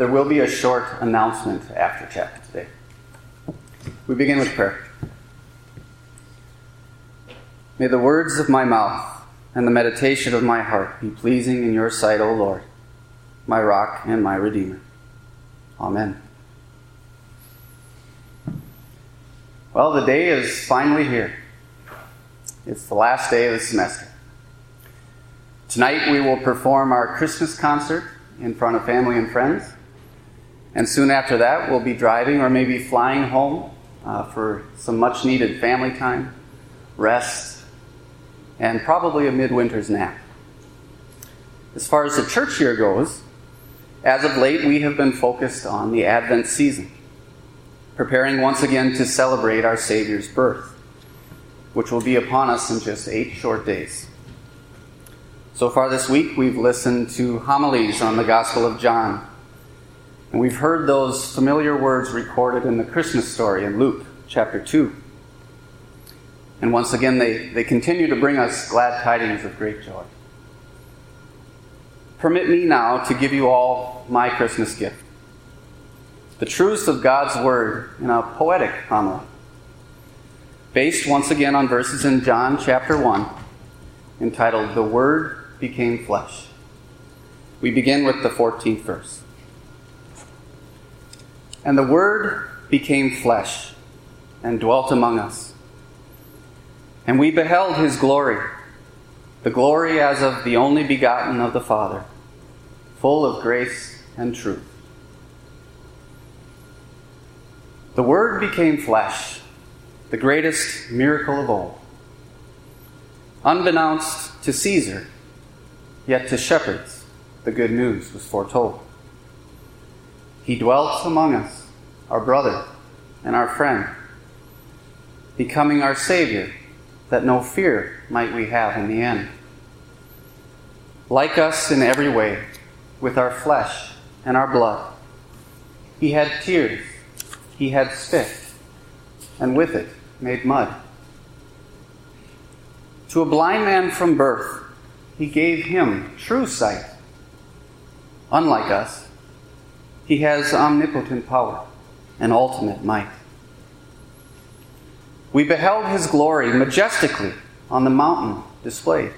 there will be a short announcement after chapel today. We begin with prayer. May the words of my mouth and the meditation of my heart be pleasing in your sight, O Lord, my rock and my redeemer. Amen. Well, the day is finally here. It's the last day of the semester. Tonight we will perform our Christmas concert in front of family and friends. And soon after that, we'll be driving or maybe flying home uh, for some much needed family time, rest, and probably a midwinter's nap. As far as the church year goes, as of late, we have been focused on the Advent season, preparing once again to celebrate our Savior's birth, which will be upon us in just eight short days. So far this week, we've listened to homilies on the Gospel of John. And we've heard those familiar words recorded in the Christmas story in Luke chapter 2. And once again, they, they continue to bring us glad tidings of great joy. Permit me now to give you all my Christmas gift the truths of God's Word in a poetic homily, based once again on verses in John chapter 1, entitled The Word became flesh. We begin with the 14th verse. And the Word became flesh and dwelt among us. And we beheld his glory, the glory as of the only begotten of the Father, full of grace and truth. The Word became flesh, the greatest miracle of all. Unbeknownst to Caesar, Yet to shepherds, the good news was foretold. He dwelt among us, our brother and our friend, becoming our Savior, that no fear might we have in the end. Like us in every way, with our flesh and our blood, he had tears, he had spit, and with it made mud. To a blind man from birth, he gave him true sight. Unlike us, he has omnipotent power and ultimate might. We beheld his glory majestically on the mountain displayed,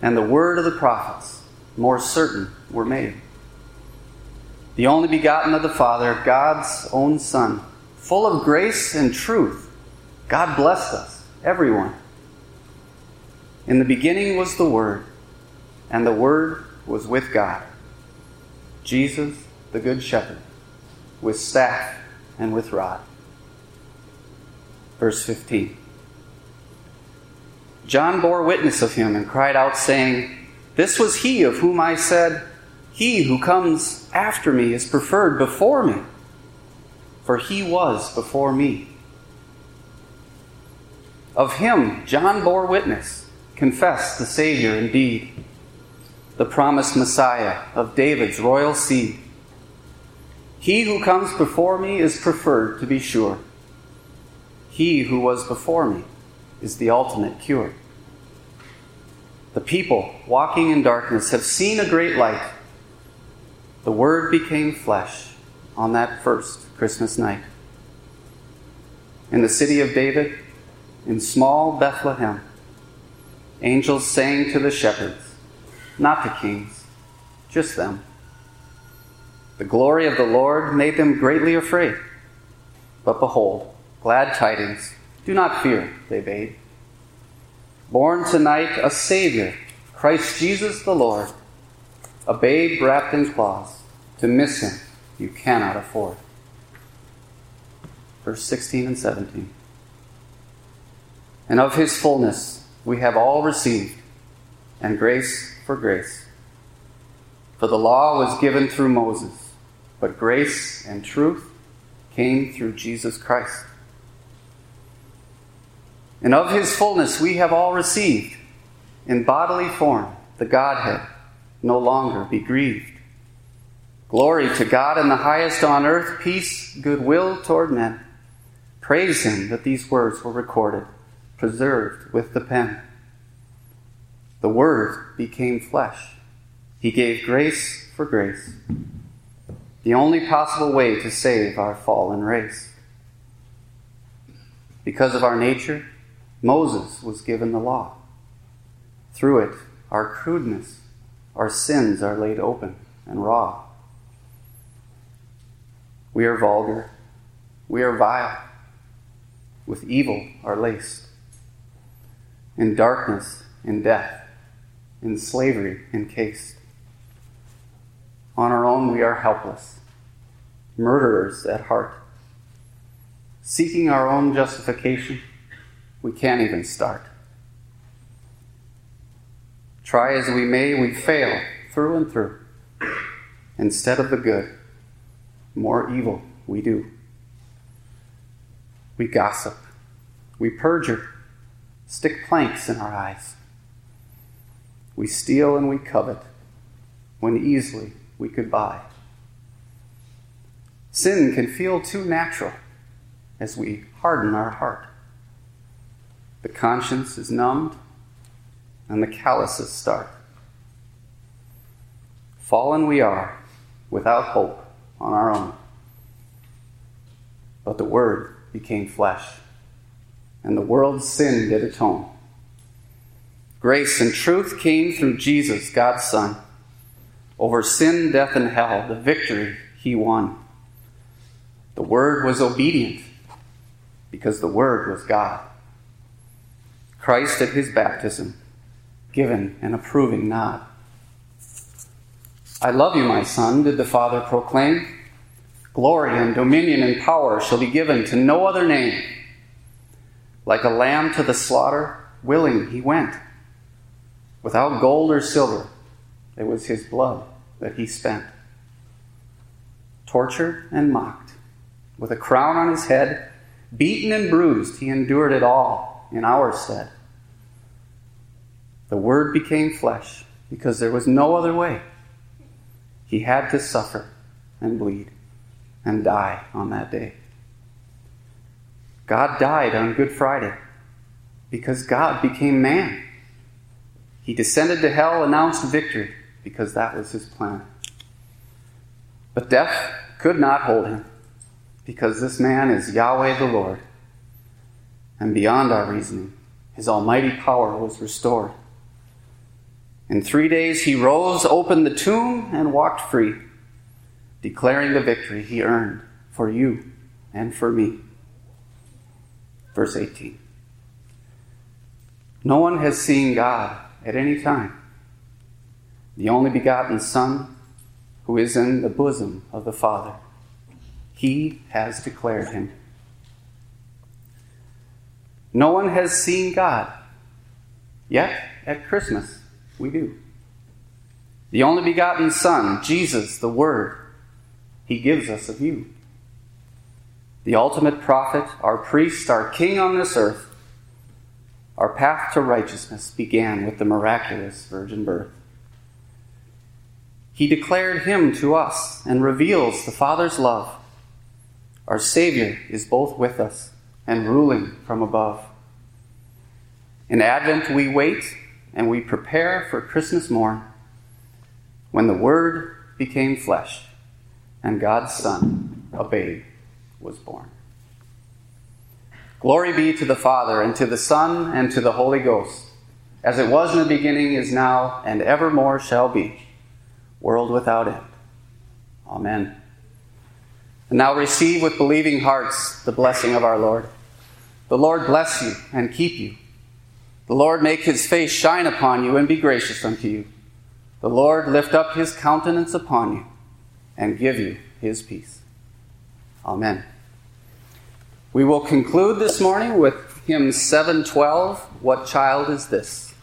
and the word of the prophets more certain were made. The only begotten of the Father, God's own Son, full of grace and truth, God blessed us, everyone in the beginning was the Word, and the Word was with God. Jesus, the Good Shepherd, with staff and with rod. Verse 15. John bore witness of him and cried out, saying, This was he of whom I said, He who comes after me is preferred before me, for he was before me. Of him John bore witness confessed the Savior indeed, the promised Messiah of David's royal seed. He who comes before me is preferred, to be sure. He who was before me is the ultimate cure. The people walking in darkness have seen a great light. The Word became flesh on that first Christmas night. In the city of David, in small Bethlehem, angels sang to the shepherds, not the kings, just them. The glory of the Lord made them greatly afraid. But behold, glad tidings, do not fear, they bade. Born tonight a Savior, Christ Jesus the Lord, a babe wrapped in cloths. To miss him, you cannot afford. Verse 16 and 17. And of his fullness, we have all received, and grace for grace. For the law was given through Moses, but grace and truth came through Jesus Christ. And of his fullness we have all received, in bodily form, the Godhead, no longer be grieved. Glory to God in the highest on earth, peace, goodwill toward men. Praise him that these words were recorded preserved with the pen. The Word became flesh. He gave grace for grace. the only possible way to save our fallen race. Because of our nature, Moses was given the law. Through it, our crudeness, our sins are laid open and raw. We are vulgar, we are vile, with evil are laced, in darkness, in death, in slavery encased. On our own, we are helpless, murderers at heart. Seeking our own justification, we can't even start. Try as we may, we fail through and through. Instead of the good, more evil we do. We gossip, we perjure, stick planks in our eyes. We steal and we covet when easily we could buy. Sin can feel too natural as we harden our heart. The conscience is numbed and the calluses start. Fallen we are, without hope on our own. But the Word became flesh, and the world's sin did atone. Grace and truth came through Jesus, God's Son. Over sin, death, and hell, the victory he won. The Word was obedient because the Word was God. Christ at his baptism, given an approving nod. I love you, my Son, did the Father proclaim. Glory and dominion and power shall be given to no other name. Like a lamb to the slaughter, willing he went without gold or silver. It was his blood that he spent. Tortured and mocked, with a crown on his head, beaten and bruised, he endured it all in our stead. The Word became flesh because there was no other way. He had to suffer and bleed and die on that day. God died on Good Friday because God became man. He descended to hell, announced victory, because that was his plan. But death could not hold him, because this man is Yahweh the Lord. And beyond our reasoning, his almighty power was restored. In three days he rose, opened the tomb, and walked free, declaring the victory he earned for you and for me. Verse 18 No one has seen God at any time. The only begotten Son, who is in the bosom of the Father, he has declared him. No one has seen God, yet at Christmas we do. The only begotten Son, Jesus, the Word, he gives us a view. The ultimate prophet, our priest, our king on this earth, our path to righteousness began with the miraculous virgin birth. He declared him to us and reveals the Father's love. Our Savior is both with us and ruling from above. In Advent, we wait and we prepare for Christmas morn when the Word became flesh and God's Son, a babe, was born. Glory be to the Father, and to the Son, and to the Holy Ghost, as it was in the beginning, is now, and evermore shall be, world without end. Amen. And now receive with believing hearts the blessing of our Lord. The Lord bless you and keep you. The Lord make his face shine upon you and be gracious unto you. The Lord lift up his countenance upon you and give you his peace. Amen. We will conclude this morning with hymn 712 What Child is This?